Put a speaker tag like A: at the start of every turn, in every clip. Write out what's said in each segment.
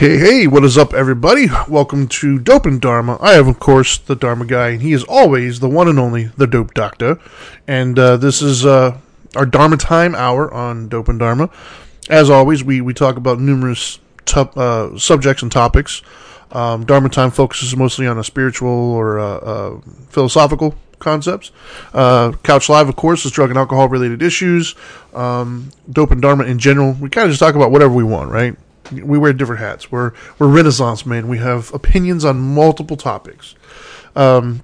A: Hey, hey, what is up, everybody? Welcome to Dope and Dharma. I am, of course, the Dharma guy, and he is always the one and only, the Dope Doctor. And uh, this is uh, our Dharma Time hour on Dope and Dharma. As always, we, we talk about numerous uh, subjects and topics. Um, Dharma Time focuses mostly on a spiritual or uh, uh, philosophical concepts. Uh, Couch Live, of course, is drug and alcohol related issues. Um, Dope and Dharma in general, we kind of just talk about whatever we want, right? We wear different hats. We're we're Renaissance men. We have opinions on multiple topics. Um,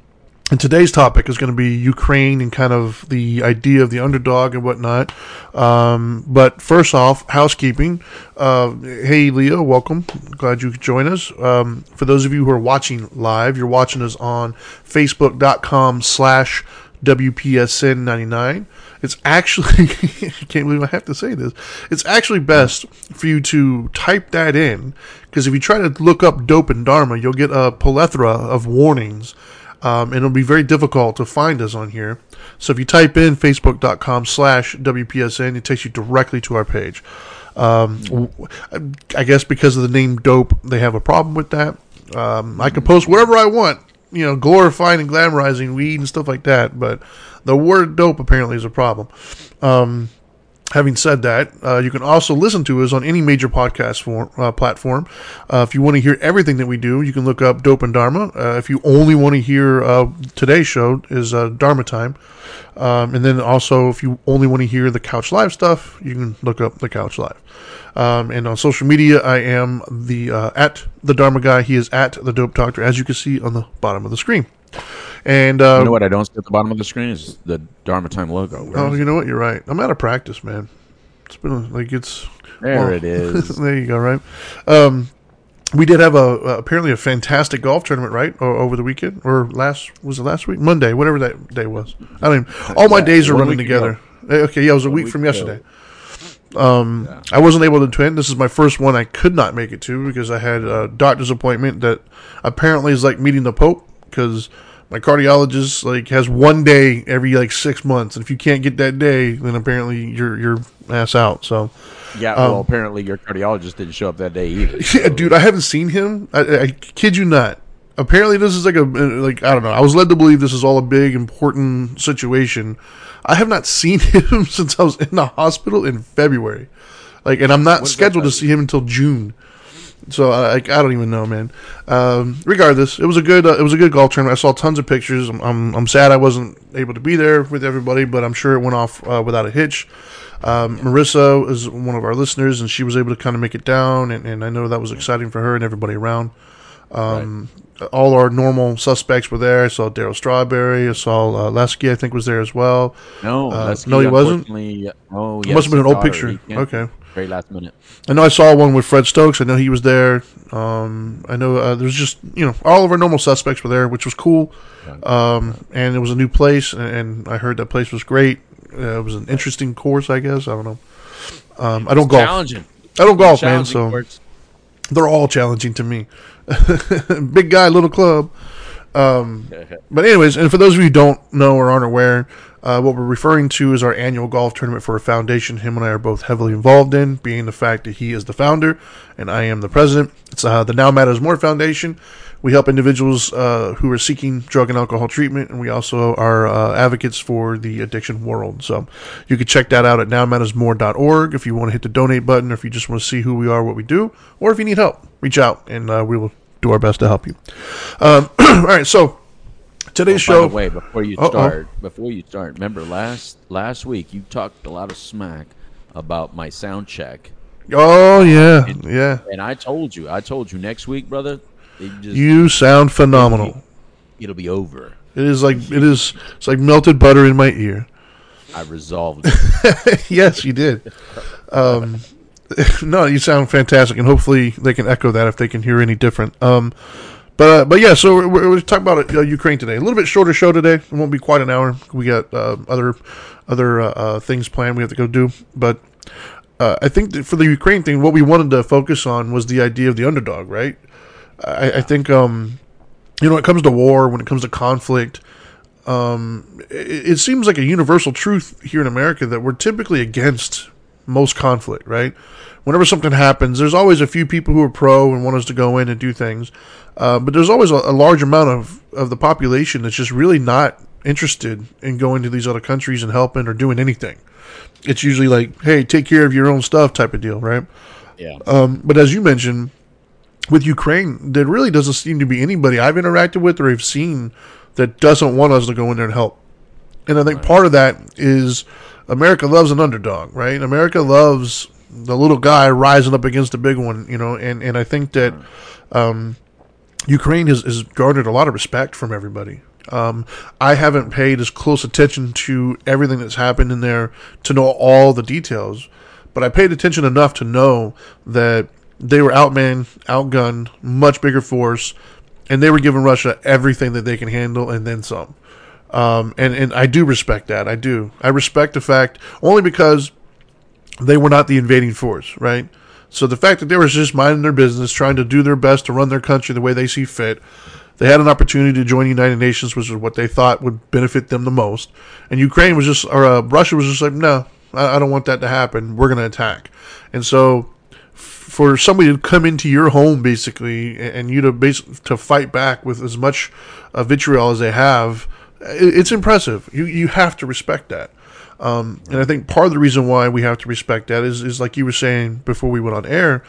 A: and today's topic is going to be Ukraine and kind of the idea of the underdog and whatnot. Um, but first off, housekeeping. Uh, hey, Leo, welcome. Glad you could join us. Um, for those of you who are watching live, you're watching us on facebook.com slash WPSN99. It's actually, I can't believe I have to say this. It's actually best for you to type that in because if you try to look up dope and dharma, you'll get a plethora of warnings. Um, and it'll be very difficult to find us on here. So if you type in facebook.com slash WPSN, it takes you directly to our page. Um, I guess because of the name dope, they have a problem with that. Um, I can post whatever I want, you know, glorifying and glamorizing weed and stuff like that, but the word dope apparently is a problem. Um, having said that, uh, you can also listen to us on any major podcast form, uh, platform. Uh, if you want to hear everything that we do, you can look up Dope and Dharma. Uh, if you only want to hear uh, today's show is uh, Dharma Time. Um, and then also, if you only want to hear the Couch Live stuff, you can look up the Couch Live. Um, and on social media, I am the at the Dharma guy. He is at the Dope Doctor, as you can see on the bottom of the screen. And uh,
B: You know what I don't see at the bottom of the screen is the Dharma Time logo. Where
A: oh, you know what? You're right. I'm out of practice, man. It's been like it's
B: it? there it is.
A: there you go. Right. Um, we did have a uh, apparently a fantastic golf tournament, right, o- over the weekend or last was it last week? Monday, whatever that day was. I don't. All my days are
B: one
A: running together. Eh, Okay, yeah, it was a week
B: week
A: from
B: ago.
A: yesterday. Um,
B: Yeah.
A: I wasn't able to attend. This is my first one I could not make it to because I had a doctor's appointment that apparently is like meeting the Pope because my cardiologist like has one day every like six months, and if you can't get that day, then apparently you're you're ass out. So,
B: Yeah, well, apparently your cardiologist didn't show up that day either.
A: Um, yeah, dude, I haven't seen him. I, I kid you not. Apparently, this is like a like I don't know. I was led to believe this is all a big important situation. I have not seen him since I was in the hospital in February. Like, and I'm not scheduled to see him until June. So I, I don't even know, man. Um, regardless, it was a good uh, it was a good golf tournament. I saw tons of pictures. I'm, I'm I'm sad I wasn't able to be there with everybody, but I'm sure it went off uh, without a hitch. Um, Marissa is one of our listeners, and she was able to kind of make it down, and, and I know that was exciting for her and everybody around. Um, All our normal suspects were there. I saw Darryl Strawberry. I saw uh, Lesky, I think, was there as well.
B: No,
A: Uh,
B: Lesky,
A: no, he wasn't?
B: unfortunately- Oh,
A: It
B: yes,
A: must have been an old
B: daughter,
A: picture. Okay.
B: Very last minute.
A: I know I saw one with Fred Stokes. I know he was there. Um, I know uh, there's just you know all of our normal suspects were there, which was cool. Um, and it was a new place, and, and I heard that place was great. Uh, it was an interesting course, I guess. I don't know. Um, I don't golf.
B: Challenging.
A: I don't golf, man. So
B: course.
A: they're all challenging to me. Big guy, little club. Um, but anyways, and for those of you who don't know or aren't aware, uh, what we're referring to is our annual golf tournament for a foundation him and I are both heavily involved in, being the fact that he is the founder and I am the president. It's uh, the Now Matters More Foundation. We help individuals uh, who are seeking drug and alcohol treatment, and we also are uh, advocates for the addiction world. So you can check that out at nowmattersmore.org if you want to hit the donate button, or if you just want to see who we are, what we do, or if you need help, reach out, and uh, we will do our best to help you. Um, all right, so today's
B: By
A: show.
B: the way, before you
A: Uh-oh.
B: start, before you start, remember last last week you talked a lot of smack about my sound check,
A: Oh yeah, yeah.
B: and I told you, I told you next week, brother, it just
A: You sound phenomenal.
B: it'll be over.
A: It is like it is. It's like melted butter in my ear.
B: I resolved. it.
A: yes, you did. Um, no, you sound fantastic, and hopefully they can echo that if they can hear any different. Um, but uh, but yeah, so we're, we're talking about uh, Ukraine today. A little bit shorter show today. It won't be quite an hour. We got uh, other other uh, uh, things planned. We have to go do, but. Uh, I think that for the Ukraine thing, what we wanted to focus on was the idea of the underdog, right? I, I think, um, you know, when it comes to war, when it comes to conflict, um, it, it seems like a universal truth here in America that we're typically against most conflict, right? Whenever something happens, there's always a few people who are pro and want us to go in and do things, uh, but there's always a, a large amount of, of the population that's just really not interested in going to these other countries and helping or doing anything. It's usually like, hey, take care of your own stuff type of deal, right?
B: Yeah.
A: Um, but as you mentioned, with Ukraine, there really doesn't seem to be anybody I've interacted with or have seen that doesn't want us to go in there and help. And I think part of that is America loves an underdog, right? America loves the little guy rising up against the big one, you know, and, and I think that um, Ukraine has, has garnered a lot of respect from everybody. Um, I haven't paid as close attention to everything that's happened in there to know all the details, but I paid attention enough to know that they were outmanned, outgunned, much bigger force, and they were giving Russia everything that they can handle and then some. Um, and and I do respect that. I do. I respect the fact only because they were not the invading force, right? So the fact that they were just minding their business, trying to do their best to run their country the way they see fit, they had an opportunity to join the United Nations, which is what they thought would benefit them the most. And Ukraine was just, or uh, Russia was just like, no, I, I don't want that to happen. We're going to attack. And so for somebody to come into your home basically and you to base, to fight back with as much uh, vitriol as they have, it's impressive. You you have to respect that. Um, and I think part of the reason why we have to respect that is, is like you were saying before we went on air,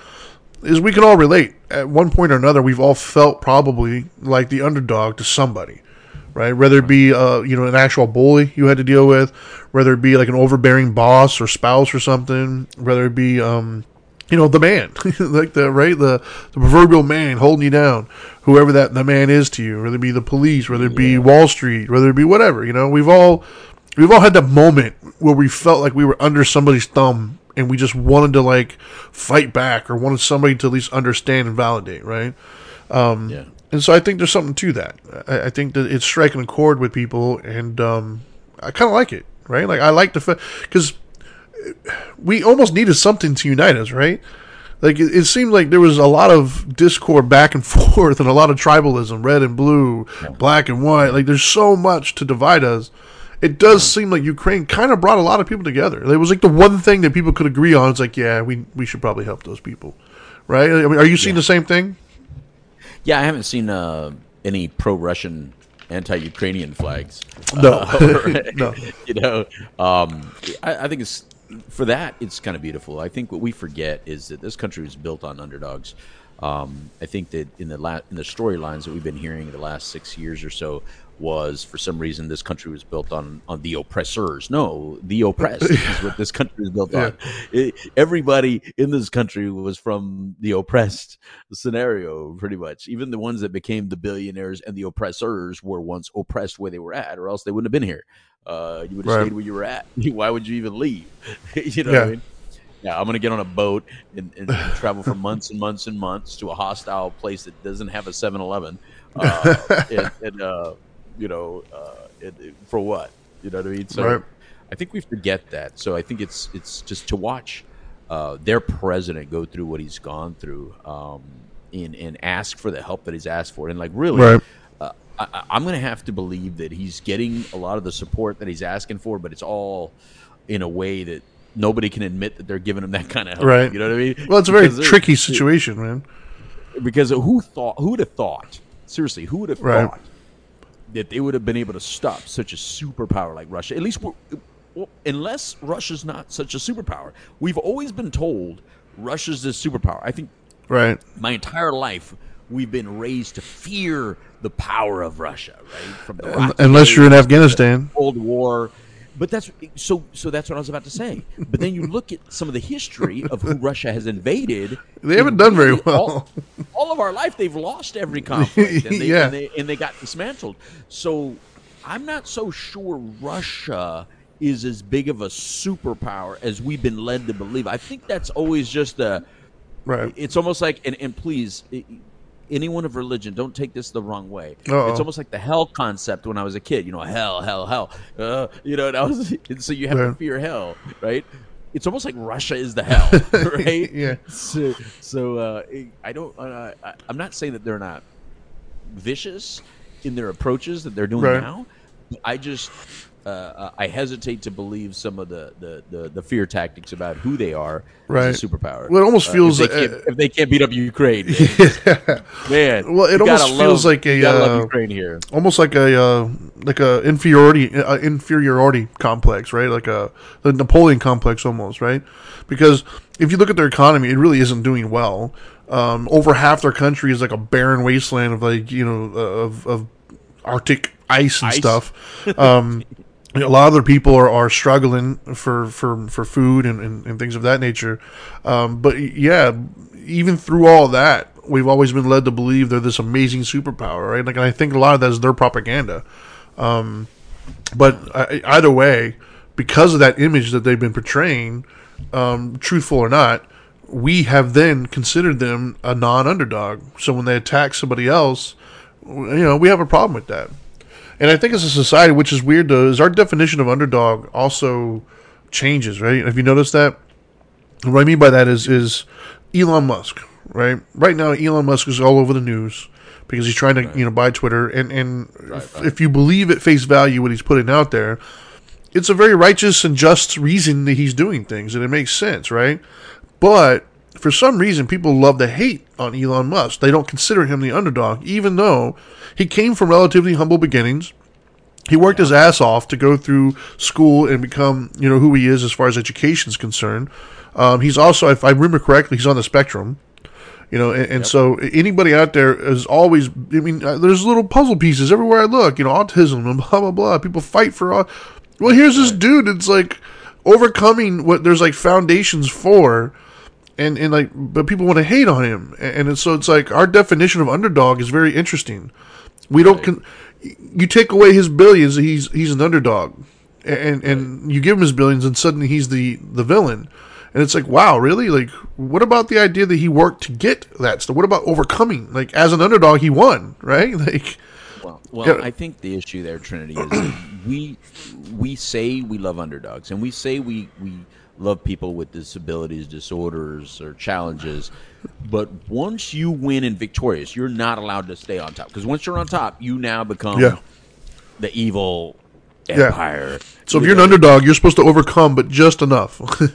A: is we can all relate. At one point or another, we've all felt probably like the underdog to somebody, right? Whether it be uh, you know an actual bully you had to deal with, whether it be like an overbearing boss or spouse or something, whether it be um, you know the man like the right the, the proverbial man holding you down whoever that the man is to you whether it be the police whether it be
B: Yeah.
A: wall street whether it be whatever you know we've all we've all had that moment where we felt like we were under somebody's thumb and we just wanted to like fight back or wanted somebody to at least understand and validate right um,
B: yeah.
A: and so I think there's something to that. I, I think that it's striking a chord with people, and um, I kind of like it, right? Like I like the fact because we almost needed something to unite us, right? Like it, it seemed like there was a lot of discord back and forth, and a lot of tribalism, red and blue, black and white. Like there's so much to divide us. It does seem like Ukraine kind of brought a lot of people together. It was like the one thing that people could agree on. It's like, yeah, we we should probably help those people, right? I mean, are you seeing the same thing?
B: Yeah, I haven't seen uh, any pro-Russian, anti-Ukrainian flags.
A: No.
B: Uh,
A: No.
B: You know, um, I, I think it's for that. It's kind of beautiful. I think what we forget is that this country was built on underdogs. Um, I think that in the la- in the storylines that we've been hearing the last six years or so was for some reason this country was built on on the oppressors. No, the oppressed is what this country is built on. It- everybody in this country was from the oppressed scenario, pretty much. Even the ones that became the billionaires and the oppressors were once oppressed where they were at, or else they wouldn't have been here. Uh, you would have
A: Right.
B: stayed where you were at. Why would you even leave? you know
A: Yeah.
B: What I mean? Yeah, I'm gonna get on a boat and, and, travel for months and months and months to a hostile place that doesn't have a 7-Eleven, uh, and, and uh, you know, uh, and, and for what? You know what I mean? So
A: Right.
B: I think we forget that. So I think it's it's just to watch uh, their president go through what he's gone through, um, and and ask for the help that he's asked for, and like really.
A: Right.
B: I, I- I'm going to have to believe that he's getting a lot of the support that he's asking for, but it's all in a way that nobody can admit that they're giving him that kind of help.
A: Right.
B: You know what I mean?
A: Well, it's a very tricky situation, man.
B: because who thought who would have thought seriously who would have
A: Right.
B: thought that they would have been able to stop such a superpower like russia at least well, unless russia's not such a superpower we've always been told russia's this superpower i think
A: Right.
B: my entire life we've been raised to fear the power of russia right from the Rocky
A: Unless you're in Afghanistan.
B: Cold War. But that's so. So that's what I was about to say. But then you look at some of the history of who Russia has invaded.
A: They haven't done very well.
B: All, of our life, they've lost every conflict, and they,
A: Yeah.
B: and they and they got dismantled. So I'm not so sure Russia is as big of a superpower as we've been led to believe. I think that's always just a
A: Right.
B: it's almost like and, and please anyone of religion don't take this the wrong way
A: Uh-oh.
B: it's almost like the hell concept when i was a kid you know hell hell hell uh, you know and I was, and so you have
A: Yeah.
B: to fear hell right it's almost like russia is the hell right
A: Yeah.
B: so so uh, i don't uh, I, i'm not saying that they're not vicious in their approaches that they're doing
A: Right.
B: now i just uh, I hesitate to believe some of the, the, the, the fear tactics about who they are
A: Right.
B: as a superpower.
A: Well, it almost
B: Uh,
A: feels
B: if they,
A: like-
B: can't, if they can't beat up Ukraine, man.
A: Well, it almost feels
B: love-
A: like a,
B: you gotta love
A: uh,
B: Ukraine here.
A: almost like a uh, like a inferiority uh, inferiority complex, right? Like a the Napoleon complex almost, right? Because if you look at their economy, it really isn't doing well. Um, over half their country is like a barren wasteland of like you know of, of Arctic ice and
B: Ice.
A: stuff. Um, a lot of their people are, are struggling for, for, for food and, and, and things of that nature. Um, but yeah, even through all that, we've always been led to believe they're this amazing superpower, right? Like, and I think a lot of that is their propaganda. Um, but I, either way, because of that image that they've been portraying, um, truthful or not, we have then considered them a non-underdog. So when they attack somebody else, you know, we have a problem with that. And I think as a society, which is weird though, is our definition of underdog also changes, right? Have you noticed that? What I mean by that is is Elon Musk, right? Right now, Elon Musk is all over the news because he's trying to you know buy Twitter, and and if, if you believe at face value what he's putting out there, it's a very righteous and just reason that he's doing things, and it makes sense, right? But for some reason, people love to hate on Elon Musk. They don't consider him the underdog, even though he came from relatively humble beginnings. He worked his ass off to go through school and become, you know, who he is as far as education is concerned. Um, he's also, if I remember correctly, he's on the spectrum. You know, and, and so anybody out there is always. I mean, uh, there's little puzzle pieces everywhere I look. You know, autism and blah blah blah. People fight for all. Well, here's this dude. It's like overcoming what there's like foundations for, and and like, but people want to hate on him, and, and so it's like our definition of underdog is very interesting. We don't. Con- you take away his billions, he's he's an underdog, and and you give him his billions, and suddenly he's the the villain. And it's like, wow, really? Like, what about the idea that he worked to get that stuff? What about overcoming? Like, as an underdog, he won, right? Like,
B: Well, well,
A: Yeah.
B: I think the issue there, Trinity, is we we say we love underdogs, and we say we we love people with disabilities, disorders, or challenges. But once you win and victorious, you're not allowed to stay on top because once you're on top, you now become
A: Yeah.
B: the evil
A: Yeah.
B: empire.
A: so if
B: You
A: you're an underdog, you're supposed to overcome, but just enough.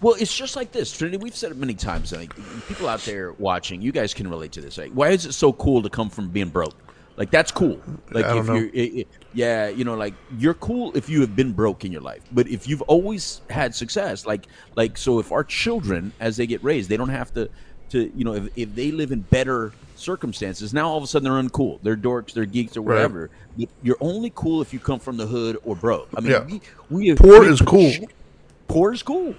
B: Well, it's just like this, Trinity. We've said it many times. Like people out there watching, you guys can relate to this. Like, why is it so cool to come from being broke? Like that's cool. Like
A: I
B: if it, it- yeah, you know, like you're cool if you have been broke in your life. But if you've always had success, like like so, if our children, as they get raised, they don't have to to you know, if, if they live in better circumstances, now all of a sudden they're uncool. They're dorks. They're geeks or whatever. But You're only cool if you come from the hood or broke. I mean,
A: Yeah.
B: we, we
A: Poor is cool.
B: Poor is cool.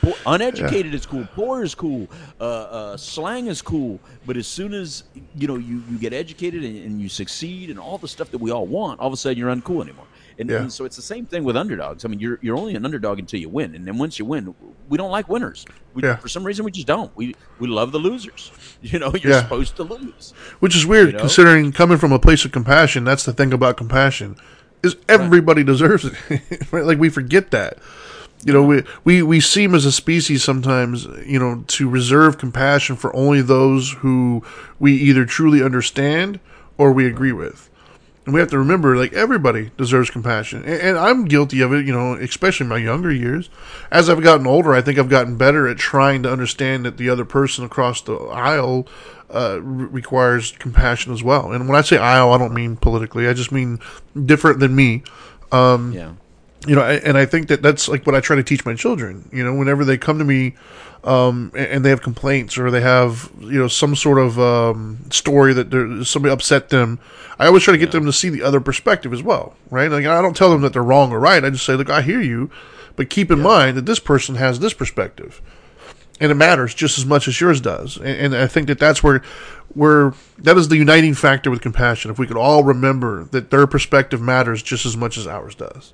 B: Poor, uneducated is cool. Poor is cool. Uh, uh, slang is cool. But as soon as you know you, you get educated and, and you succeed and all the stuff that we all want, all of a sudden you're uncool anymore. And,
A: Yeah.
B: and so it's the same thing with underdogs. I mean, you're you're only an underdog until you win, and then once you win, we don't like winners. We,
A: Yeah.
B: For some reason, we just don't. We we love the losers. You know, you're
A: Yeah.
B: supposed to lose.
A: Which is weird,
B: You know?
A: considering coming from a place of compassion. That's the thing about compassion, is everybody deserves it. right? Like we forget that. You know, we, we we seem as a species sometimes, you know, to reserve compassion for only those who we either truly understand or we agree with. And we have to remember, like everybody deserves compassion, and, and I'm guilty of it. You know, especially in my younger years. As I've gotten older, I think I've gotten better at trying to understand that the other person across the aisle uh, re- requires compassion as well. And when I say aisle, I don't mean politically. I just mean different than me.
B: yeah.
A: You know, and I think that that's like what I try to teach my children. You know, whenever they come to me um, and they have complaints or they have you know some sort of um, story that somebody upset them, I always try to get them to see the other perspective as well, right? Like I don't tell them that they're wrong or right. I just say, look, I hear you, but keep in mind that this person has this perspective, and it matters just as much as yours does. And, and I think that that's where where that is the uniting factor with compassion. If we could all remember that their perspective matters just as much as ours does,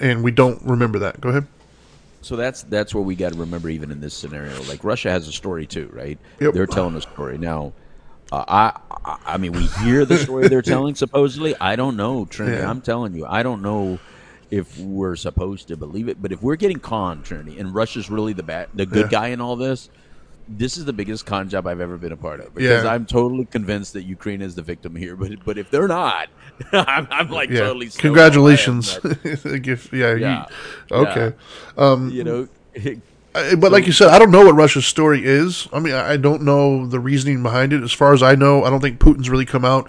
A: and we don't remember that. Go ahead.
B: So that's that's what we got to remember, even in this scenario. Like Russia has a story too, right?
A: Yep.
B: They're telling a story now. Uh, I, I I mean, we hear the story they're telling. Supposedly, I don't know, Trinity.
A: Yeah.
B: I'm telling you, I don't know if we're supposed to believe it. But if we're getting conned, Trinity, and Russia's really the bad, the good
A: Yeah.
B: guy in all this, this is the biggest con job I've ever been a part of because
A: Yeah.
B: I'm totally convinced that Ukraine is the victim here. But but if they're not, I'm, I'm like
A: Yeah.
B: totally.
A: Congratulations. If- yeah. you-
B: Yeah.
A: okay.
B: but, um, you know,
A: But like you said, I don't know what Russia's story is. I mean, I don't know the reasoning behind it. As far as I know, I don't think Putin's really come out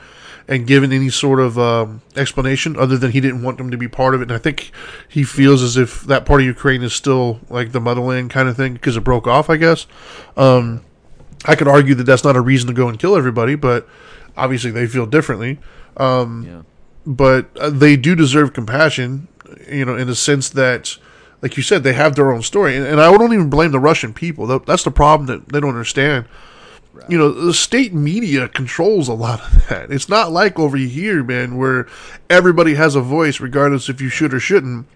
A: and given any sort of um, explanation other than he didn't want them to be part of it. And I think he feels as if that part of Ukraine is still like the motherland kind of thing because it broke off. I guess. Um, I could argue that that's not a reason to go and kill everybody, but obviously they feel differently.
B: yeah.
A: But uh, they do deserve compassion, you know, in the sense that, like you said, they have their own story, and, and I don't even blame the Russian people. That's the problem that they don't understand. You know, the state media controls a lot of that. It's not like over here, man, where everybody has a voice, regardless if you should or shouldn't.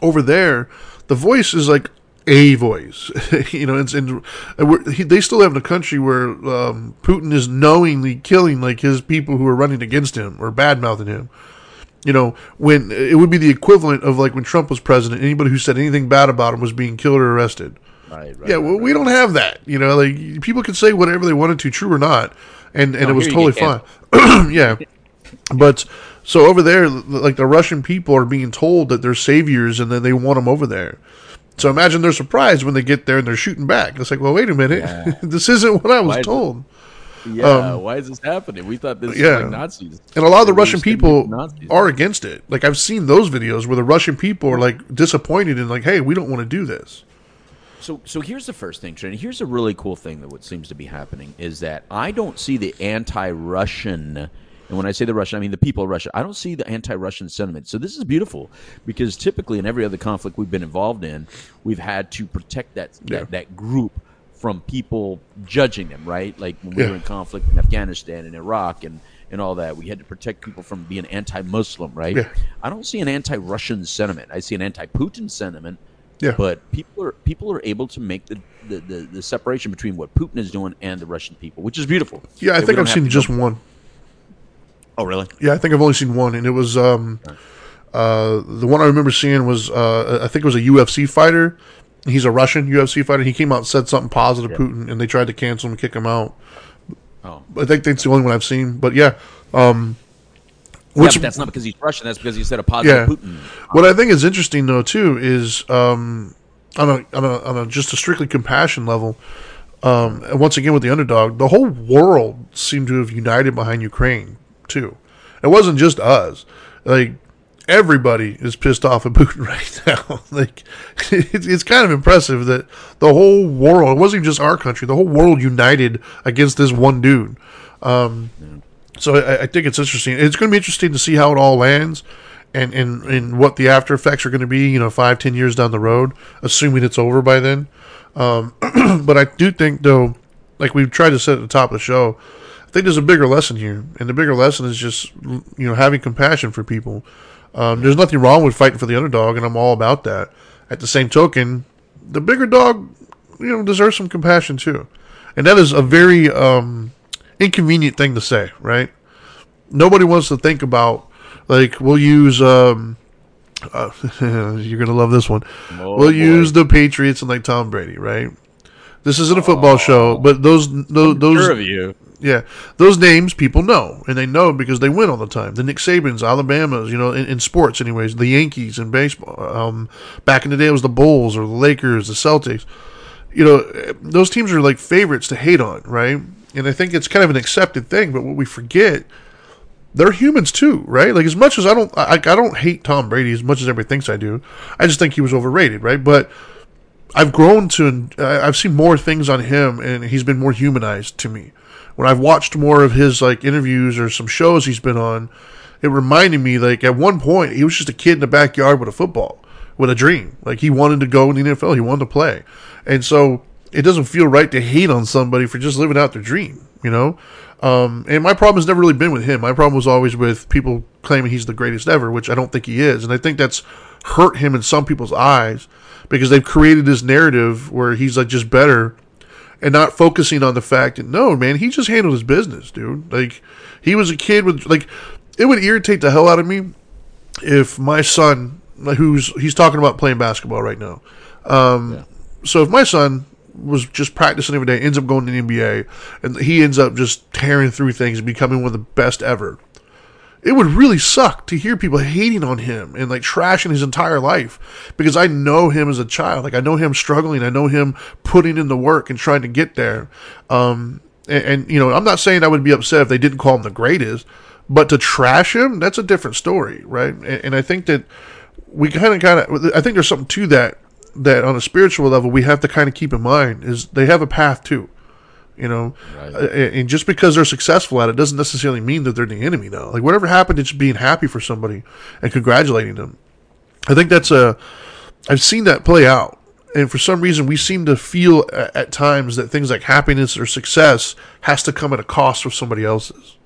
A: Over there, the voice is like a voice. you know, it's and we're, he, they still have in a country where um, Putin is knowingly killing like his people who are running against him or bad mouthing him. You know, when it would be the equivalent of like when Trump was president, anybody who said anything bad about him was being killed or arrested.
B: Right, right.
A: Yeah, well,
B: right.
A: we don't have that. You know, like people could say whatever they wanted to, true or not, and and it was totally fine. yeah, but so over there, like the Russian people are being told that they're saviors, and then they want them over there. So imagine they're surprised when they get there and they're shooting back. It's like, well, wait a minute,
B: Yeah.
A: this isn't what I was
B: Why is it-
A: told.
B: Yeah, why is this happening? We thought this
A: um, yeah.
B: was like Nazis.
A: And a lot of the Russian people are against it. Like I've seen those videos where the Russian people are like disappointed and like, hey, we don't want to do this.
B: So, so here's the first thing, Trent. Here's a really cool thing that what seems to be happening is that I don't see the anti-Russian, and when I say the Russian, I mean the people of Russia. I don't see the anti-Russian sentiment. So this is beautiful because typically in every other conflict we've been involved in, we've had to protect that
A: Yeah.
B: that, that group from people judging them. Right, like when we
A: Yeah.
B: were in conflict in Afghanistan and Iraq and and all that, we had to protect people from being anti-Muslim. Right.
A: Yeah.
B: I don't see an anti-Russian sentiment. I see an anti-Putin sentiment.
A: Yeah.
B: But people are people are able to make the, the, the, the separation between what Putin is doing and the Russian people, which is beautiful.
A: Yeah, I think I've seen just one.
B: Oh, really?
A: Yeah, I think I've only seen one, and it was um, uh, the one I remember seeing was uh, I think it was a UFC fighter. He's a Russian UFC fighter. He came out and said something positive to Putin, and they tried to cancel him and kick him out.
B: Oh,
A: I think that's the only one I've seen. But yeah, um,
B: yeah,
A: which
B: but that's not because he's Russian. That's because he said a positive
A: Yeah.
B: Putin.
A: What I think is interesting though too is um, on a on a on a just a strictly compassion level. Um, and once again with the underdog, the whole world seemed to have united behind Ukraine too. It wasn't just us. Like everybody is pissed off at Putin right now. like it's, it's kind of impressive that the whole world, it wasn't even just our country, the whole world united against this one dude. Um, so I, I think it's interesting. It's going to be interesting to see how it all lands, and, and and what the after effects are going to be. You know, five ten years down the road, assuming it's over by then. Um, but I do think, though, like we've tried to say at the top of the show, I think there's a bigger lesson here, and the bigger lesson is just you know having compassion for people. Um, there's nothing wrong with fighting for the underdog, and I'm all about that. At the same token, the bigger dog, you know, deserves some compassion too, and that is a very um, inconvenient thing to say, right? Nobody wants to think about like we'll use. Um, uh, you're gonna love this one.
B: Oh,
A: we'll
B: boy.
A: use the Patriots and like Tom Brady, right? This isn't a football show, but those those, those
B: Sure of you.
A: yeah, those names people know, and they know because they win all the time. The Nick Sabans, Alabama's, you know, in, in sports, anyways. The Yankees in baseball. Um, back in the day, it was the Bulls or the Lakers, the Celtics. You know, those teams are like favorites to hate on, right? And I think it's kind of an accepted thing. But what we forget, they're humans too, right? Like as much as I don't, I, I don't hate Tom Brady as much as everybody thinks I do. I just think he was overrated, right? But I've grown to, I've seen more things on him, and he's been more humanized to me. When I've watched more of his like interviews or some shows he's been on, it reminded me like at one point he was just a kid in the backyard with a football, with a dream. Like he wanted to go in the NFL, he wanted to play, and so it doesn't feel right to hate on somebody for just living out their dream, you know. Um, and my problem has never really been with him. My problem was always with people claiming he's the greatest ever, which I don't think he is, and I think that's hurt him in some people's eyes because they've created this narrative where he's like just better and not focusing on the fact that no man he just handled his business dude like he was a kid with like it would irritate the hell out of me if my son who's he's talking about playing basketball right now um, so if my son was just practicing every day, ends up going to the NBA, and he ends up just tearing through things and becoming one of the best ever. It would really suck to hear people hating on him and like trashing his entire life because I know him as a child. Like I know him struggling. I know him putting in the work and trying to get there. Um, and, and you know, I'm not saying I would be upset if they didn't call him the greatest, but to trash him, that's a different story, right? And, and I think that we kind of, kind of, I think there's something to that that on a spiritual level we have to kind of keep in mind is they have a path too you know right. And just because they're successful at it doesn't necessarily mean that they're the enemy though like whatever happened to just being happy for somebody and congratulating them i think that's a i've seen that play out and for some reason we seem to feel at, at times that things like happiness or success has to come at a cost of somebody else's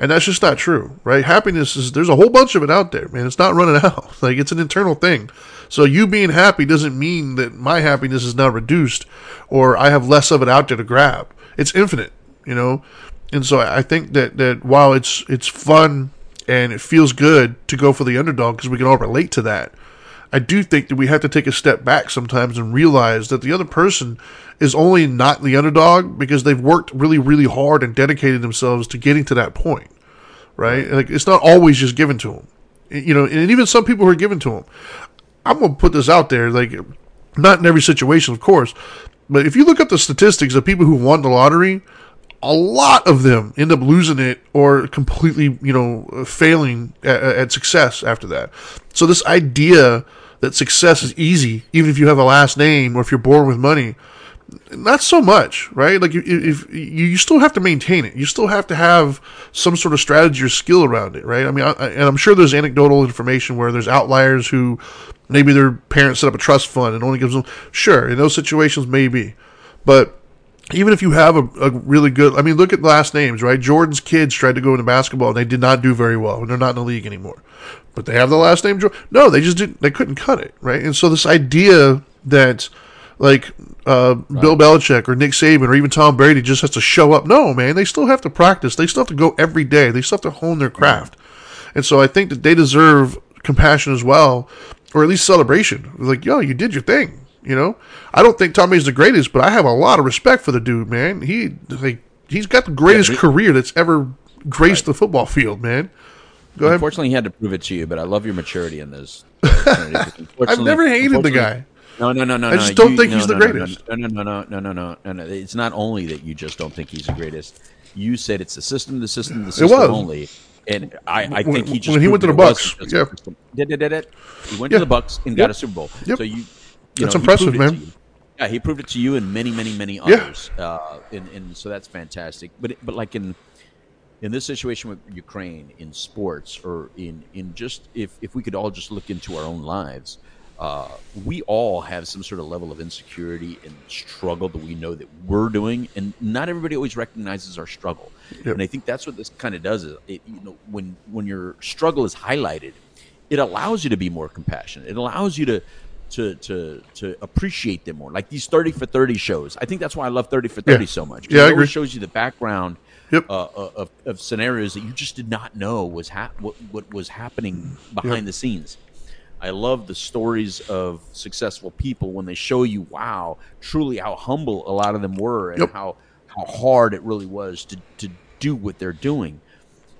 A: and that's just not true, right? Happiness is there's a whole bunch of it out there, man. It's not running out. Like it's an internal thing. So you being happy doesn't mean that my happiness is now reduced or I have less of it out there to grab. It's infinite, you know? And so I think that that while it's it's fun and it feels good to go for the underdog because we can all relate to that. I do think that we have to take a step back sometimes and realize that the other person is only not the underdog because they've worked really, really hard and dedicated themselves to getting to that point, right? Like it's not always just given to them, you know. And even some people who are given to them, I'm gonna put this out there, like not in every situation, of course, but if you look up the statistics of people who won the lottery, a lot of them end up losing it or completely, you know, failing at, at success after that. So this idea that success is easy, even if you have a last name or if you're born with money. Not so much, right? Like if, if you still have to maintain it, you still have to have some sort of strategy or skill around it, right? I mean, I, and I'm sure there's anecdotal information where there's outliers who maybe their parents set up a trust fund and only gives them. Sure, in those situations, maybe, but even if you have a, a, really good, I mean, look at last names, right? Jordan's kids tried to go into basketball and they did not do very well, and they're not in the league anymore but they have the last name Jordan. No, they just didn't. They couldn't cut it, right? And so this idea that like uh, right. Bill Belichick or Nick Saban or even Tom Brady just has to show up. No, man, they still have to practice. They still have to go every day. They still have to hone their craft. And so I think that they deserve compassion as well, or at least celebration. Like, yo, you did your thing. You know, I don't think Tom Brady's the greatest, but I have a lot of respect for the dude, man. He like he's got the greatest yeah, career that's ever graced right. the football field, man.
B: Go ahead. Unfortunately, he had to prove it to you, but I love your maturity in this.
A: I've never hated the guy.
B: No, no, no, no. No.
A: I just
B: no,
A: don't you, think no, he's no, the greatest.
B: No, no, no, no, no, no, no, no, no. It's not only that you just don't think he's the greatest. You said it's the system, the system, the system only. And I, I think he just
A: when he went to the Bucs, yeah,
B: did, did, did, did. He went yeah. to the Bucs and yep. got a Super Bowl.
A: Yep.
B: So you, you
A: that's
B: know,
A: impressive, man.
B: Yeah, he proved it to you and many, many, many others. Yeah. Uh, and, and so that's fantastic. But but like in in this situation with Ukraine in sports or in in just if if we could all just look into our own lives, uh, we all have some sort of level of insecurity and struggle that we know that we're doing, and not everybody always recognizes our struggle. Yep. And I think that's what this kind of does. Is it, you know when when your struggle is highlighted, it allows you to be more compassionate. It allows you to to to to appreciate them more. Like these thirty for thirty shows. I think that's why I love thirty for thirty yeah. so much.
A: Yeah, I agree.
B: It shows you the background yep. uh, uh, of, of scenarios that you just did not know was hap- what, what was happening behind yep. the scenes. I love the stories of successful people when they show you, wow, truly how humble a lot of them were and yep. how, how hard it really was to, to do what they're doing.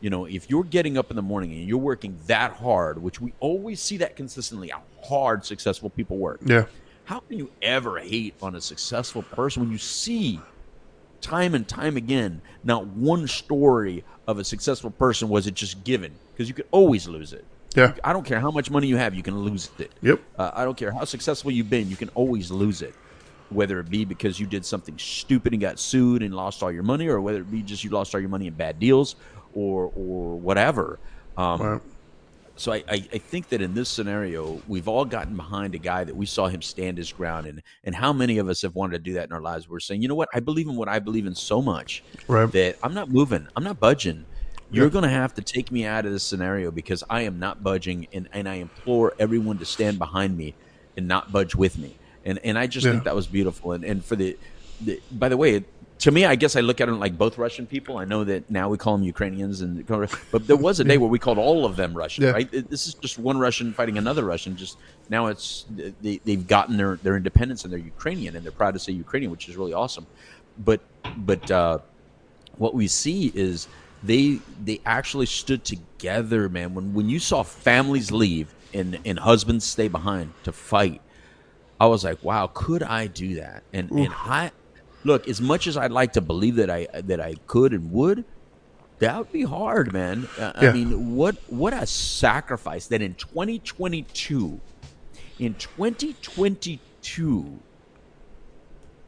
B: You know, if you're getting up in the morning and you're working that hard, which we always see that consistently, how hard successful people work.
A: Yeah.
B: How can you ever hate on a successful person when you see time and time again, not one story of a successful person was it just given because you could always lose it.
A: Yeah.
B: I don't care how much money you have, you can lose it.
A: Yep.
B: Uh, I don't care how successful you've been, you can always lose it. Whether it be because you did something stupid and got sued and lost all your money, or whether it be just you lost all your money in bad deals, or or whatever. Um, right so I, I, I, think that in this scenario, we've all gotten behind a guy that we saw him stand his ground, and and how many of us have wanted to do that in our lives? We're saying, you know what, I believe in what I believe in so much
A: right.
B: that I'm not moving, I'm not budging. You're going to have to take me out of this scenario because I am not budging, and, and I implore everyone to stand behind me and not budge with me. And and I just yeah. think that was beautiful. And and for the, the by the way, to me, I guess I look at them like both Russian people. I know that now we call them Ukrainians, and but there was a day where we called all of them Russian.
A: Yeah.
B: Right? This is just one Russian fighting another Russian. Just now, it's they, they've gotten their their independence and they're Ukrainian, and they're proud to say Ukrainian, which is really awesome. But but uh, what we see is they they actually stood together, man. When when you saw families leave and and husbands stay behind to fight, I was like, wow, could I do that? And and I look as much as I'd like to believe that I that I could and would. That would be hard, man. Uh, I mean, what what a sacrifice that in 2022, in 2022,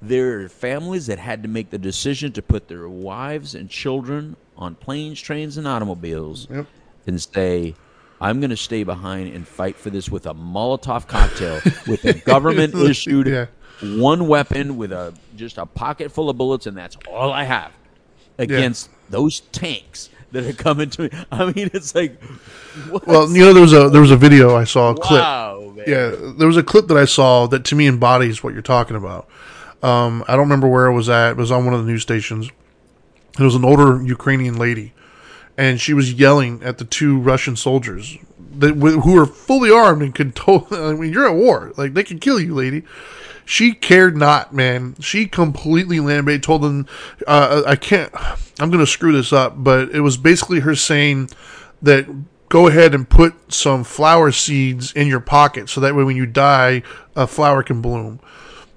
B: there are families that had to make the decision to put their wives and children on planes, trains, and automobiles
A: Yep.
B: and say, I'm going to stay behind and fight for this with a Molotov cocktail, with a government issued
A: Yeah.
B: one weapon with a just a pocket full of bullets, and that's all I have against those tanks that are coming to me. I mean, it's like, what?
A: Well, you know, there was a there was a video I saw a clip.
B: wow.
A: Yeah, there was a clip that I saw that to me embodies what you're talking about. Um, I don't remember where it was at. It was on one of the news stations. It was an older Ukrainian lady, and she was yelling at the two Russian soldiers that who were fully armed and could. I mean, you're at war. Like they could kill you, lady. She cared not, man. She completely lambait told them, uh, "I can't. I'm going to screw this up." But it was basically her saying that go ahead and put some flower seeds in your pocket, so that way when you die, a flower can bloom.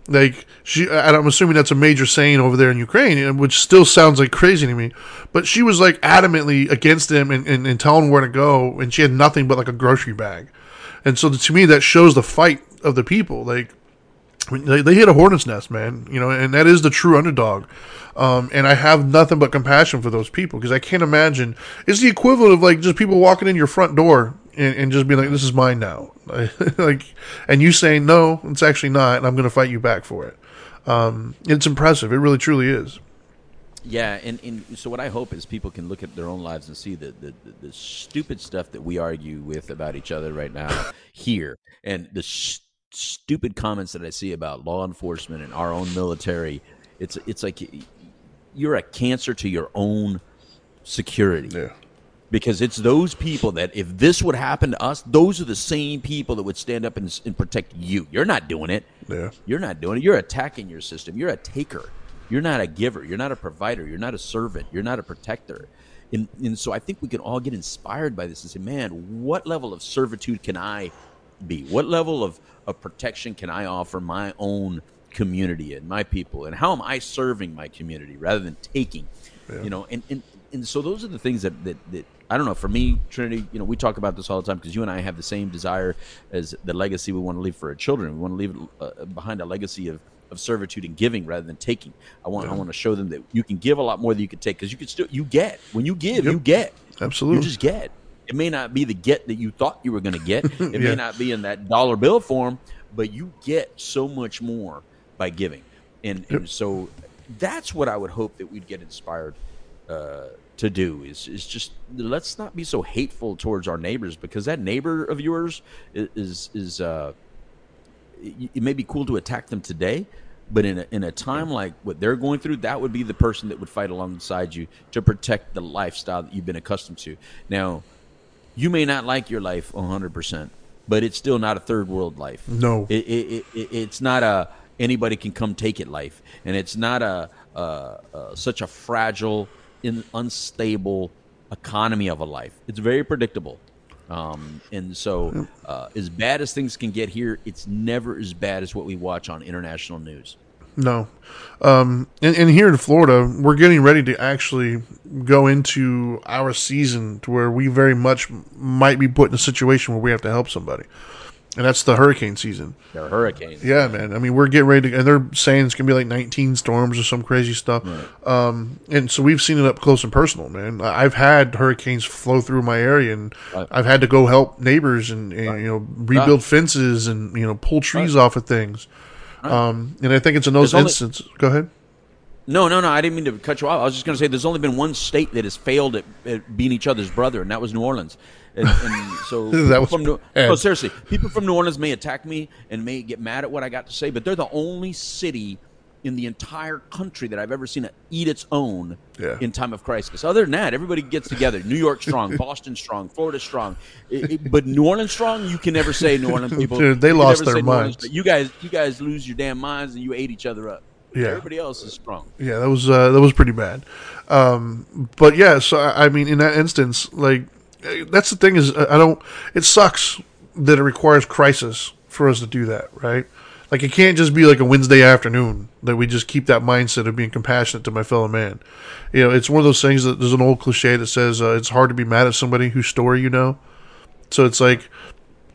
A: Like she, I'm assuming that's a major saying over there in Ukraine, which still sounds like crazy to me. But she was like adamantly against them and, and, and telling where to go, and she had nothing but like a grocery bag. And so to me, that shows the fight of the people. Like they, they hit a hornet's nest, man. You know, and that is the true underdog. Um, and I have nothing but compassion for those people because I can't imagine it's the equivalent of like just people walking in your front door and, and just be like, "This is mine now," like, and you saying, "No, it's actually not," and I'm going to fight you back for it. Um, it's impressive. It really, truly is.
B: Yeah, and, and so what I hope is people can look at their own lives and see the, the, the, the stupid stuff that we argue with about each other right now here, and the sh- stupid comments that I see about law enforcement and our own military. It's it's like you're a cancer to your own security
A: Yeah.
B: Because it's those people that if this would happen to us, those are the same people that would stand up and, and protect you. You're not doing it.
A: Yeah.
B: You're not doing it. You're attacking your system. You're a taker. You're not a giver. You're not a provider. You're not a servant. You're not a protector. And, and so I think we can all get inspired by this and say, man, what level of servitude can I be? What level of, of protection can I offer my own community and my people? And how am I serving my community rather than taking? You know, and, and, and so those are the things that, that, that I don't know. For me, Trinity, you know, we talk about this all the time because you and I have the same desire as the legacy we want to leave for our children. We want to leave uh, behind a legacy of, of servitude and giving rather than taking. I want I want to show them that you can give a lot more than you can take because you can still you get when you give you get
A: Absolutely.
B: you just get. It may not be the get that you thought you were going to get. It
A: Yeah.
B: may not be in that dollar bill form, but you get so much more by giving. And, and so that's what I would hope that we'd get inspired uh, to do is is just let's not be so hateful towards our neighbors because that neighbor of yours is is uh, it, it may be cool to attack them today, but in a, in a time like what they're going through, that would be the person that would fight alongside you to protect the lifestyle that you've been accustomed to. Now, you may not like your life 100%, but it's still not a third world life.
A: No.
B: It, it, it, it- it's not a anybody can come take it life, and it's not a, uh uh such a fragile, in, unstable economy of a life. It's very predictable. Um, and so, uh, as bad as things can get here, it's never as bad as what we watch on international news.
A: No. Um, and, and here in Florida, we're getting ready to actually go into our season to where we very much might be put in a situation where we have to help somebody. And that's the hurricane season.
B: There are hurricanes.
A: Yeah, man. I mean, we're getting ready to, and they're saying it's going to be like 19 storms or some crazy stuff. Um, and so we've seen it up close and personal, man. I've had hurricanes flow through my area, and
B: Right.
A: I've had to go help neighbors and, and you know rebuild fences and you know pull trees off of things. Um, and I think it's in those
B: There's only-
A: instances. Go ahead.
B: No, no, no. I didn't mean to cut you off. I was just going to say there's only been one state that has failed at, at being each other's brother, and that was New Orleans. And, and so
A: That was
B: from New, no, seriously, people from New Orleans may attack me and may get mad at what I got to say, but they're the only city in the entire country that I've ever seen it eat its own
A: Yeah.
B: in time of crisis. Other than that, everybody gets together. New York strong, Boston strong, Florida strong, It- it- but New Orleans strong. You can never say New Orleans people.
A: Dude, they lost their
B: New Orleans,
A: minds.
B: you guys, you guys lose your damn minds and you ate each other up.
A: Yeah.
B: Everybody else is strong.
A: Yeah, that was uh, that was pretty bad. Um, but yeah, so I mean, in that instance, like that's the thing is, I don't. It sucks that it requires crisis for us to do that, right? Like it can't just be like a Wednesday afternoon that we just keep that mindset of being compassionate to my fellow man. You know, it's one of those things that there's an old cliche that says uh, it's hard to be mad at somebody whose story you know. So it's like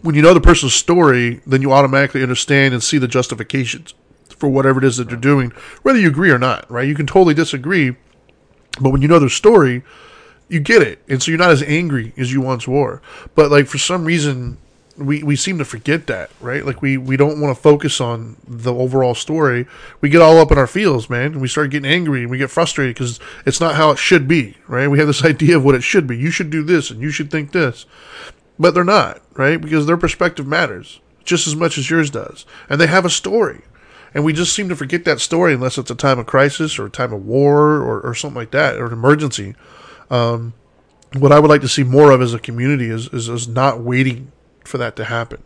A: when you know the person's story, then you automatically understand and see the justifications for whatever it is that they're doing, whether you agree or not, right? You can totally disagree, but when you know their story, you get it. And so you're not as angry as you once were. But like for some reason we, we seem to forget that, right? Like we, we don't want to focus on the overall story. We get all up in our feels, man, and we start getting angry and we get frustrated because it's not how it should be, right? We have this idea of what it should be. You should do this and you should think this but they're not, right? Because their perspective matters just as much as yours does. And they have a story. And we just seem to forget that story unless it's a time of crisis or a time of war or, or something like that, or an emergency. Um, what I would like to see more of as a community is, is, is not waiting for that to happen.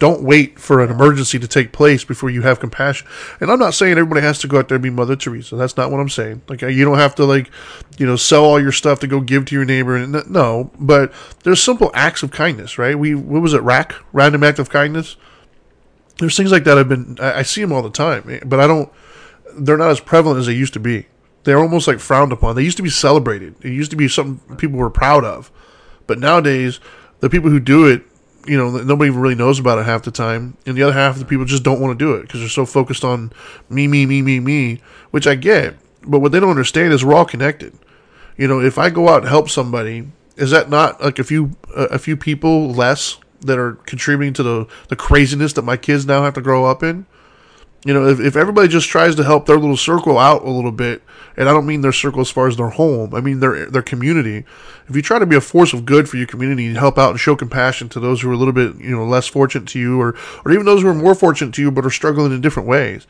A: Don't wait for an emergency to take place before you have compassion. And I'm not saying everybody has to go out there and be Mother Teresa. That's not what I'm saying. Like uh, you don't have to like, you know, sell all your stuff to go give to your neighbor. And no, but there's simple acts of kindness, right? We what was it, rack random act of kindness. There's things like that. I've been I, I see them all the time, eh, but I don't. They're not as prevalent as they used to be. They're almost like frowned upon. They used to be celebrated. It used to be something people were proud of, but nowadays the people who do it you know, nobody really knows about it half the time, and the other half of the people just don't want to do it because they're so focused on me, me, me, me, me, which I get. But what they don't understand is we're all connected. You know, if I go out and help somebody, is that not like a few a few people less that are contributing to the the craziness that my kids now have to grow up in? You know, if, if everybody just tries to help their little circle out a little bit, and I don't mean their circle as far as their home, I mean their their community. If you try to be a force of good for your community and help out and show compassion to those who are a little bit, you know, less fortunate to you, or or even those who are more fortunate to you but are struggling in different ways,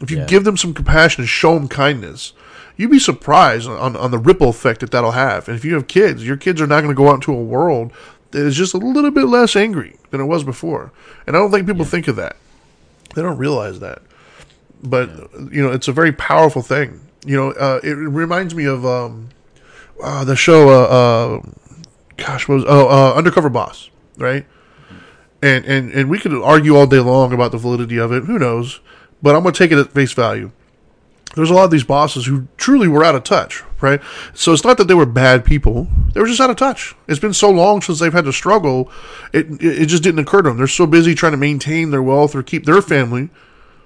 A: if you
B: Yeah.
A: give them some compassion and show them kindness, you'd be surprised on, on the ripple effect that that'll have. And if you have kids, your kids are not going to go out into a world that is just a little bit less angry than it was before. And I don't think people think of that. They don't realize that. But you know, it's a very powerful thing. You know, uh, it reminds me of um, uh, the show. Uh, uh, gosh, what was oh uh, Undercover Boss, right? And and and we could argue all day long about the validity of it. Who knows? But I'm going to take it at face value. There's a lot of these bosses who truly were out of touch, right? So it's not that they were bad people; they were just out of touch. It's been so long since they've had to struggle; it it just didn't occur to them. They're so busy trying to maintain their wealth or keep their family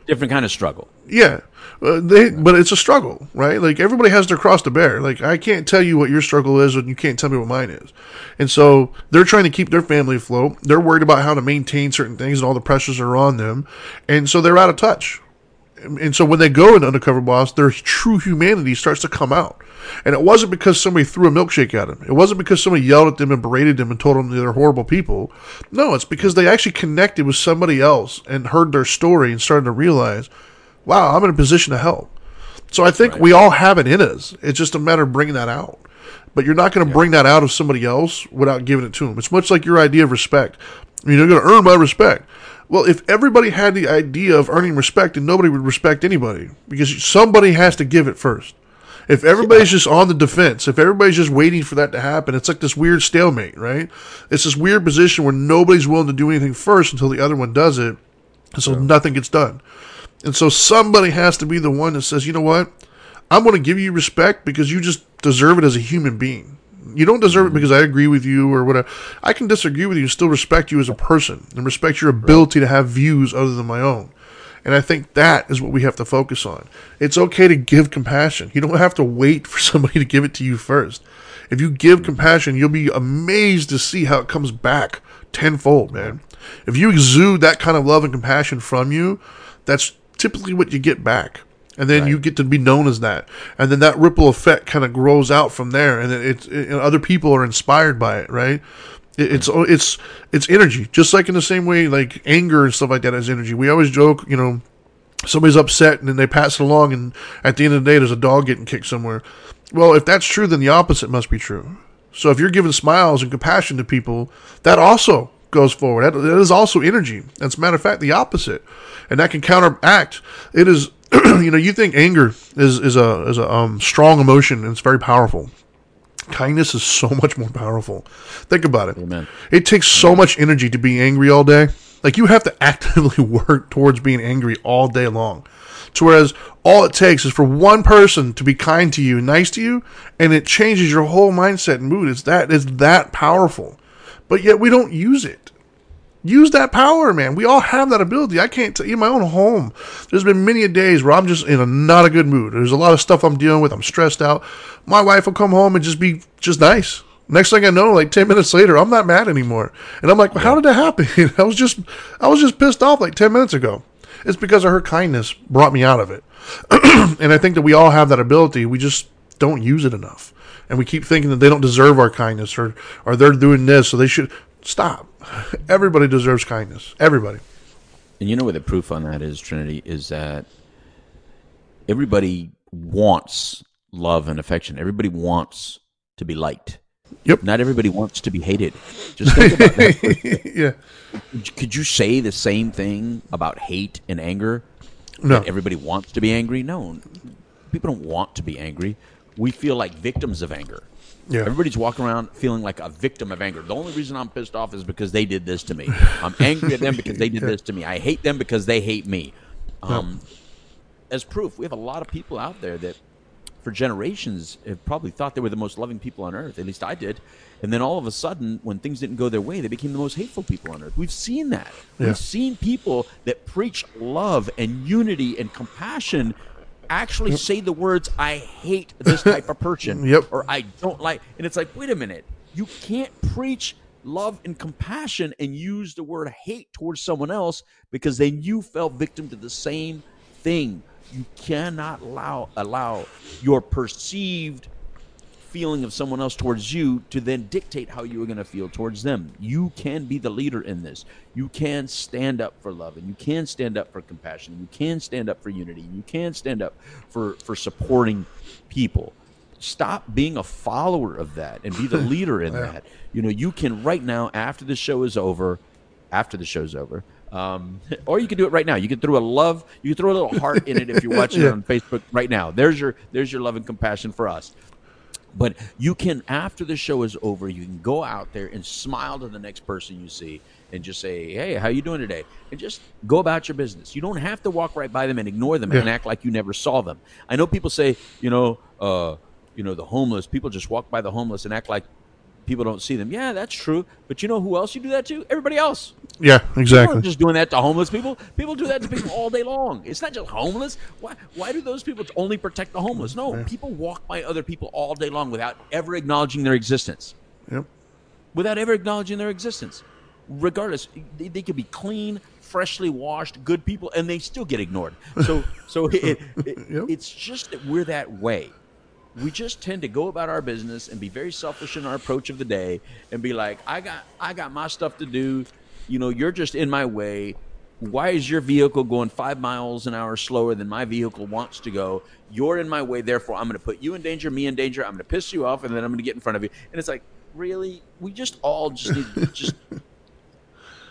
B: Different kind of struggle.
A: yeah, uh, they but it's a struggle, right? Like everybody has their cross to bear. Like I can't tell you what your struggle is, and you can't tell me what mine is. And so they're trying to keep their family afloat. They're worried about how to maintain certain things, and all the pressures are on them, and so they're out of touch. And so when they go into undercover boss, their true humanity starts to come out. And it wasn't because somebody threw a milkshake at them. It wasn't because somebody yelled at them and berated them and told them they're horrible people. No, it's because they actually connected with somebody else and heard their story and started to realize, wow, I'm in a position to help. So I think we all have it in us. It's just a matter of bringing that out. But you're not going to bring that out of somebody else without giving it to them. It's much like your idea of respect. You're going to earn my respect. Well, if everybody had the idea of earning respect, then nobody would respect anybody because somebody has to give it first. If everybody's just on the defense, if everybody's just waiting for that to happen, it's like this weird stalemate, right? It's this weird position where nobody's willing to do anything first until the other one does it, and so nothing gets done. And so somebody has to be the one that says, you know what? I'm going to give you respect because you just deserve it as a human being. You don't deserve it because I agree with you or whatever. I can disagree with you and still respect you as a person and respect your ability to have views other than my own. And I think that is what we have to focus on. It's okay to give compassion. You don't have to wait for somebody to give it to you first. If you give mm-hmm. compassion, you'll be amazed to see how it comes back tenfold, man. If you exude that kind of love and compassion from you, that's typically what you get back. And then you get to be known as that. And then that ripple effect kind of grows out from there. And then it's, it, other people are inspired by it, right? It, it's mm-hmm. it's it's energy, just like in the same way like anger and stuff like that is energy. We always joke, you know, somebody's upset and then they pass it along, and at the end of the day, there's a dog getting kicked somewhere. Well, if that's true, then the opposite must be true. So if you're giving smiles and compassion to people, that also goes forward. That, that is also energy. As a matter of fact, the opposite, and that can counteract. It is, you know, you think anger is is a is a um, strong emotion and it's very powerful. Kindness is so much more powerful. Think about it.
B: Amen.
A: It takes so much energy to be angry all day. Like you have to actively work towards being angry all day long. To whereas all it takes is for one person to be kind to you, nice to you, and it changes your whole mindset and mood. It's that it's that powerful. But yet we don't use it. Use that power, man. We all have that ability. I can't tell you in my own home. There's been many a days where I'm just in a not a good mood. There's a lot of stuff I'm dealing with. I'm stressed out. My wife will come home and just be just nice. Next thing I know, like ten minutes later, I'm not mad anymore. And I'm like, well, how did that happen? I was just I was just pissed off like ten minutes ago. It's because of her kindness brought me out of it. and I think that we all have that ability. We just don't use it enough. And we keep thinking that they don't deserve our kindness or, or they're doing this, so they should stop. Everybody deserves kindness. Everybody.
B: And you know what the proof on that is, Trinity, is that everybody wants love and affection. Everybody wants to be liked.
A: Yep.
B: Not everybody wants to be hated. Just think about that.
A: yeah.
B: Could you say the same thing about hate and anger?
A: No.
B: That everybody wants to be angry? No. People don't want to be angry. We feel like victims of anger.
A: Yeah.
B: Everybody's walking around feeling like a victim of anger. The only reason I'm pissed off is because they did this to me. I'm angry at them because they did this to me. I hate them because they hate me. Um, As proof, we have a lot of people out there that, for generations, have probably thought they were the most loving people on earth. At least I did. And then all of a sudden, when things didn't go their way, they became the most hateful people on earth. We've seen that.
A: Yeah.
B: We've seen people that preach love and unity and compassion actually say the words "I hate this type of person"
A: Yep.
B: or "I don't like," and it's like, wait a minute, you can't preach love and compassion and use the word hate towards someone else because then you fell victim to the same thing. You cannot allow allow your perceived feeling of someone else towards you to then dictate how you are going to feel towards them. You can be the leader in this. You can stand up for love and you can stand up for compassion. You can stand up for unity. You can stand up for for supporting people. Stop being a follower of that and be the leader in that. You know, you can right now after the show is over, after the show's over, um, or you can do it right now. You can throw a love, you can throw a little heart in it if you're watching
A: Yeah.
B: it on Facebook right now. There's your there's your love and compassion for us. But you can, after the show is over, you can go out there and smile to the next person you see and just say, "Hey, how you doing today?" And just go about your business. You don't have to walk right by them and ignore them and act like you never saw them. I know people say, you know, uh, you know, the homeless. People just walk by the homeless and act like people don't see them. Yeah, that's true. But you know who else you do that to? Everybody else.
A: Yeah, exactly.
B: just doing that to homeless people. People do that to people all day long. It's not just homeless. Why, why do those people only protect the homeless? No, people walk by other people all day long without ever acknowledging their existence.
A: Yep.
B: Without ever acknowledging their existence. Regardless, they, they could be clean, freshly washed, good people, and they still get ignored. So, so it, it,
A: Yep.
B: it's just that we're that way. We just tend to go about our business and be very selfish in our approach of the day and be like, I got I got my stuff to do. You know, you're just in my way. Why is your vehicle going five miles an hour slower than my vehicle wants to go? You're in my way, therefore I'm going to put you in danger, me in danger. I'm going to piss you off, and then I'm going to get in front of you. And it's like, really? We just all just need to just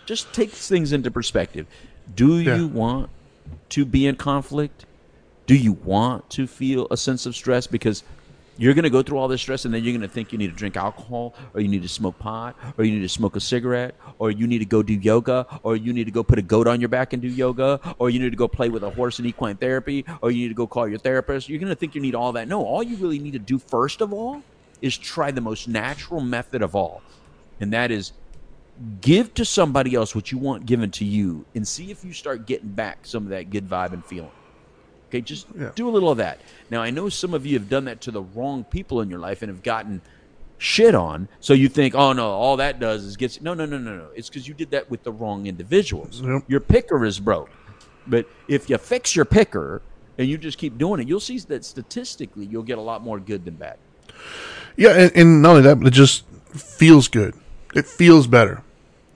B: just take things into perspective. Do
A: Yeah.
B: you want to be in conflict? Do you want to feel a sense of stress? Because you're going to go through all this stress and then you're going to think you need to drink alcohol or you need to smoke pot or you need to smoke a cigarette or you need to go do yoga or you need to go put a goat on your back and do yoga or you need to go play with a horse in equine therapy or you need to go call your therapist. You're going to think you need all that. No, all you really need to do first of all is try the most natural method of all. And that is give to somebody else what you want given to you and see if you start getting back some of that good vibe and feeling. Okay, just
A: Yeah.
B: do a little of that. Now, I know some of you have done that to the wrong people in your life and have gotten shit on. So you think, oh no, all that does is gets no, no, no, no, no. It's because you did that with the wrong individuals.
A: Yep.
B: Your picker is broke. But if you fix your picker and you just keep doing it, you'll see that statistically you'll get a lot more good than bad.
A: Yeah, and, and not only that, but it just feels good. It feels better.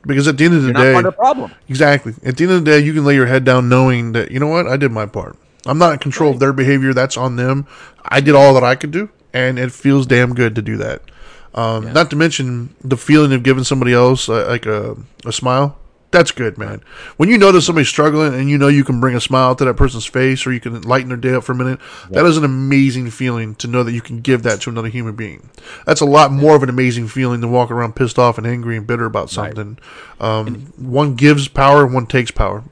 A: Because at the end of the
B: You're not
A: day,
B: part of the problem.
A: exactly. At the end of the day, you can lay your head down knowing that you know what I did my part. I'm not in control of their behavior. That's on them. I did all that I could do, and it feels damn good to do that. Um, Not to mention the feeling of giving somebody else uh, like a, a smile. That's good, man. When you notice somebody's struggling and you know you can bring a smile to that person's face or you can lighten their day up for a minute, that is an amazing feeling to know that you can give that to another human being. That's a lot more of an amazing feeling than walking around pissed off and angry and bitter about something. Um, one gives power, one takes power.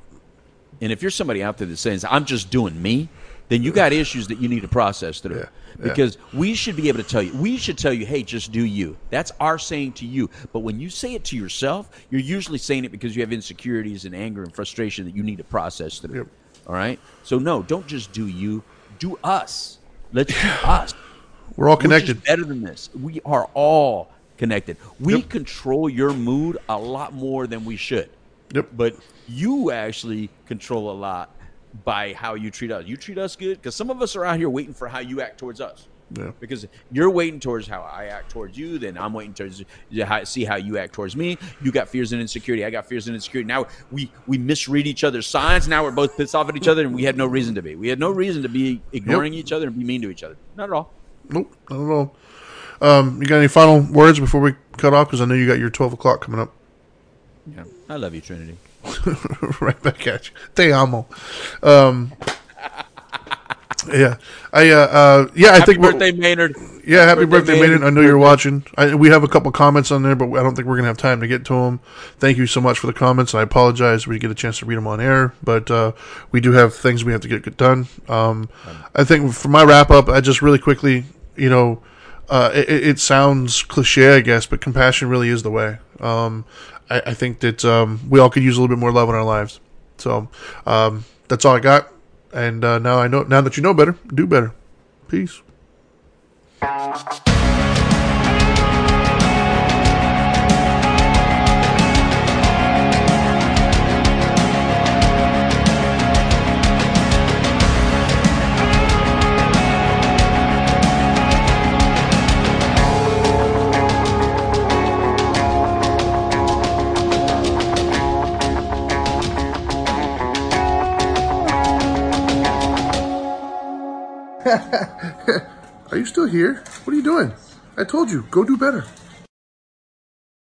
B: And if you're somebody out there that says, I'm just doing me, then you got issues that you need to process through.
A: Yeah, yeah.
B: Because we should be able to tell you, we should tell you, hey, just do you. That's our saying to you. But when you say it to yourself, you're usually saying it because you have insecurities and anger and frustration that you need to process through.
A: Yep.
B: All right? So, no, don't just do you, do us. Let's do us.
A: We're all
B: We're
A: connected.
B: better than this. We are all connected. We
A: Yep.
B: control your mood a lot more than we should.
A: Yep.
B: But you actually control a lot by how you treat us. You treat us good because some of us are out here waiting for how you act towards us.
A: Yeah.
B: Because you're waiting towards how I act towards you, then I'm waiting towards how, see how you act towards me. You got fears and insecurity. I got fears and insecurity. Now we we misread each other's signs. Now we're both pissed off at each other, and we had no reason to be. We had no reason to be ignoring each other and be mean to each other. Not at all.
A: Nope, not at all. Um, you got any final words before we cut off? Because I know you got your 12 o'clock coming up.
B: Yeah, I love you, Trinity.
A: right back at you. Te amo. Um, yeah, I uh, uh yeah, I
B: Happy
A: think
B: birthday, Maynard.
A: Yeah, happy birthday,
B: Maynard.
A: Maynard. I know you're watching. I, we have a couple comments on there, but I don't think we're gonna have time to get to them. Thank you so much for the comments. I apologize we get a chance to read them on air, but uh, we do have things we have to get, done. Um, I think for my wrap up, I just really quickly, you know, uh, it, it it sounds cliche, I guess, but compassion really is the way. Um, I, I think that um, we all could use a little bit more love in our lives. So um, that's all I got. And uh, now I know. Now that you know better, do better. Peace. Are you still here? What are you doing? I told you, go do better.